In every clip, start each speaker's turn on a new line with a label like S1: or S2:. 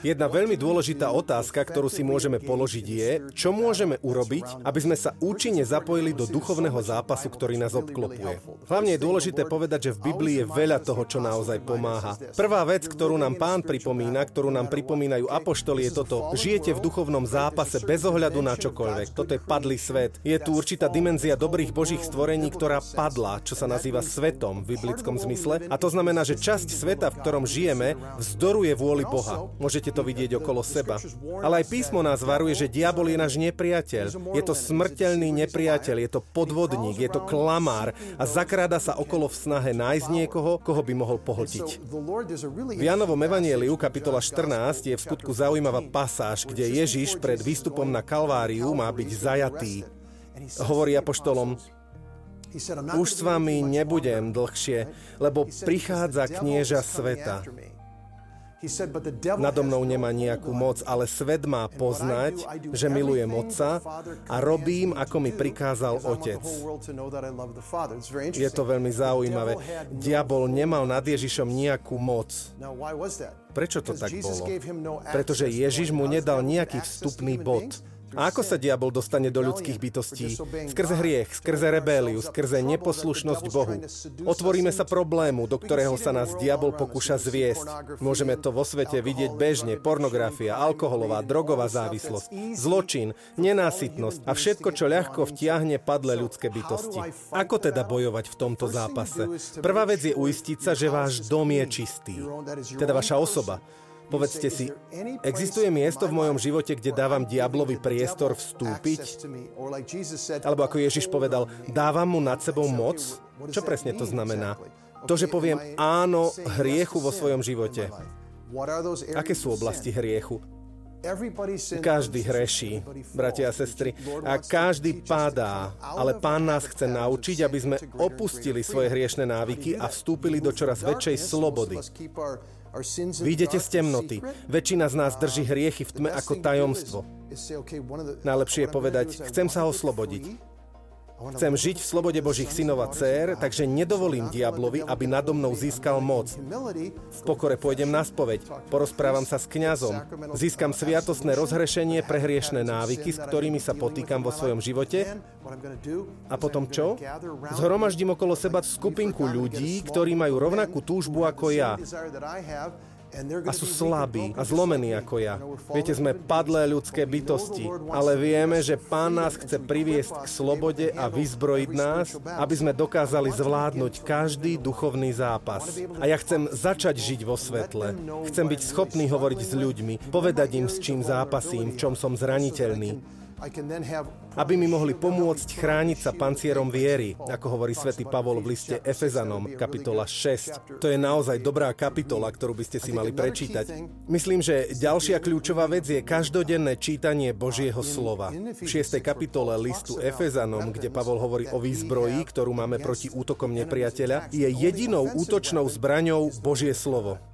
S1: Jedna veľmi dôležitá otázka, ktorú si môžeme položiť je, čo môžeme urobiť, aby sme sa účinne zapojili do duchovného zápasu, ktorý nás obklopuje. Hlavne je dôležité povedať, že v Biblii je veľa toho, čo naozaj pomáha. Prvá vec, ktorú nám pán pripomína, ktorú nám pripomínajú apoštoli, je toto. Žijete v duchovnom zápase bez ohľadu na čokoľvek. Toto je padlý svet. Je tu určitá dimenzia dobrých božích stvorení, ktorá padla, čo sa nazýva svetom v biblickom zmysle. A to znamená, že časť sveta, v ktorom žijeme, vzdoruje vôli Boha. Môžete to vidieť okolo seba. Ale aj písmo nás varuje, že diabol je náš nepriateľ. Je to smrteľný nepriateľ, je to podvodník, je to klamár a zakráda sa okolo v snahe nájsť niekoho, koho by mohol pohltiť. V Janovom evanieliu, kapitola 14, je v skutku zaujímavá pasáž, kde Ježiš pred výstupom na Kalváriu má byť zajatý. Hovorí apoštolom, už s vami nebudem dlhšie, lebo prichádza knieža sveta. Nado mnou nemá nejakú moc, ale svet má poznať, že milujem Otca a robím, ako mi prikázal Otec. Je to veľmi zaujímavé. Diabol nemal nad Ježišom nejakú moc. Prečo to tak bolo? Pretože Ježiš mu nedal nejaký vstupný bod. A ako sa diabol dostane do ľudských bytostí? Skrze hriech, skrze rebéliu, skrze neposlušnosť Bohu. Otvoríme sa problému, do ktorého sa nás diabol pokúša zviesť. Môžeme to vo svete vidieť bežne. Pornografia, alkoholová, drogová závislosť, zločin, nenásytnosť a všetko, čo ľahko vtiahne padle ľudské bytosti. Ako teda bojovať v tomto zápase? Prvá vec je uistiť sa, že váš dom je čistý. Teda vaša osoba. Povedzte si, existuje miesto v mojom živote, kde dávam diablovi priestor vstúpiť? Alebo ako Ježiš povedal, dávam mu nad sebou moc? Čo presne to znamená? To, že poviem áno hriechu vo svojom živote. Aké sú oblasti hriechu? Každý hreší, bratia a sestry, a každý padá, ale Pán nás chce naučiť, aby sme opustili svoje hriešne návyky a vstúpili do čoraz väčšej slobody. Vyjdete z temnoty. Väčšina z nás drží hriechy v tme ako tajomstvo. Najlepšie je povedať, chcem sa oslobodiť. Chcem žiť v slobode Božích synov a dcer, takže nedovolím diablovi, aby nado mnou získal moc. V pokore pôjdem na spoveď, porozprávam sa s kňazom, získam sviatosné rozhrešenie pre hriešné návyky, s ktorými sa potýkam vo svojom živote. A potom čo? Zhromaždím okolo seba skupinku ľudí, ktorí majú rovnakú túžbu ako ja a sú slabí a zlomení ako ja. Viete, sme padlé ľudské bytosti, ale vieme, že Pán nás chce priviesť k slobode a vyzbrojiť nás, aby sme dokázali zvládnuť každý duchovný zápas. A ja chcem začať žiť vo svetle. Chcem byť schopný hovoriť s ľuďmi, povedať im, s čím zápasím, v čom som zraniteľný aby mi mohli pomôcť chrániť sa pancierom viery, ako hovorí svätý Pavol v liste Efezanom, kapitola 6. To je naozaj dobrá kapitola, ktorú by ste si mali prečítať. Myslím, že ďalšia kľúčová vec je každodenné čítanie Božieho slova. V 6. kapitole listu Efezanom, kde Pavol hovorí o výzbroji, ktorú máme proti útokom nepriateľa, je jedinou útočnou zbraňou Božie slovo.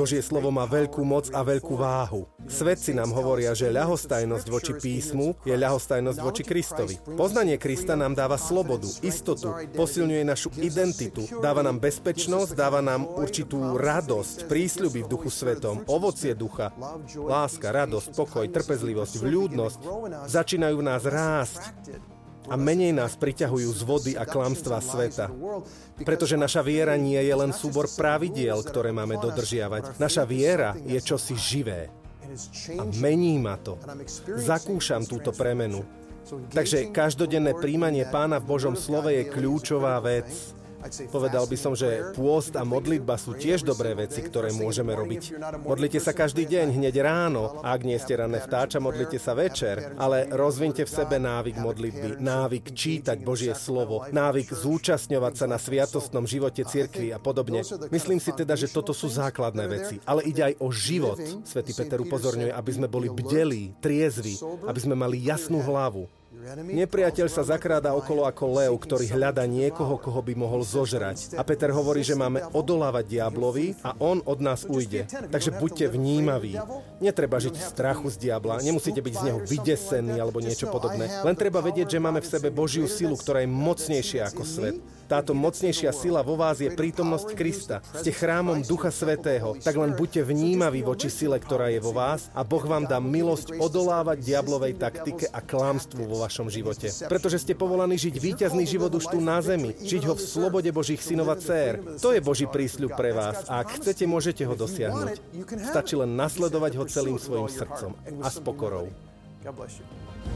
S1: Božie slovo má veľkú moc a veľkú váhu. Svedci nám hovoria, že ľahostajnosť voči písmu je ľahostajnosť voči Kristovi. Poznanie Krista nám dáva slobodu, istotu, posilňuje našu identitu, dáva nám bezpečnosť, dáva nám určitú radosť, prísľuby v duchu svetom, ovocie ducha, láska, radosť, pokoj, trpezlivosť, vľúdnosť, začínajú v nás rásť a menej nás priťahujú z vody a klamstva sveta. Pretože naša viera nie je len súbor pravidiel, ktoré máme dodržiavať. Naša viera je čosi živé. A mení ma to. Zakúšam túto premenu. Takže každodenné príjmanie pána v Božom slove je kľúčová vec. Povedal by som, že pôst a modlitba sú tiež dobré veci, ktoré môžeme robiť. Modlite sa každý deň, hneď ráno. Ak nie ste rané vtáča, modlite sa večer. Ale rozvinte v sebe návyk modlitby, návyk čítať Božie slovo, návyk zúčastňovať sa na sviatostnom živote cirkvi a podobne. Myslím si teda, že toto sú základné veci. Ale ide aj o život. Svetý Peter upozorňuje, aby sme boli bdelí, triezvi, aby sme mali jasnú hlavu. Nepriateľ sa zakráda okolo ako lev, ktorý hľada niekoho, koho by mohol zožrať. A Peter hovorí, že máme odolávať diablovi a on od nás ujde. Takže buďte vnímaví. Netreba žiť v strachu z diabla, nemusíte byť z neho vydesení alebo niečo podobné. Len treba vedieť, že máme v sebe Božiu silu, ktorá je mocnejšia ako svet. Táto mocnejšia sila vo vás je prítomnosť Krista. Ste chrámom Ducha Svetého, tak len buďte vnímaví voči sile, ktorá je vo vás a Boh vám dá milosť odolávať diablovej taktike a klámstvu vo vašom živote. Pretože ste povolaní žiť víťazný život už tu na zemi, žiť ho v slobode Božích synov a dcér. To je Boží prísľub pre vás a ak chcete, môžete ho dosiahnuť. Stačí len nasledovať ho celým svojim srdcom a s pokorou. God bless you.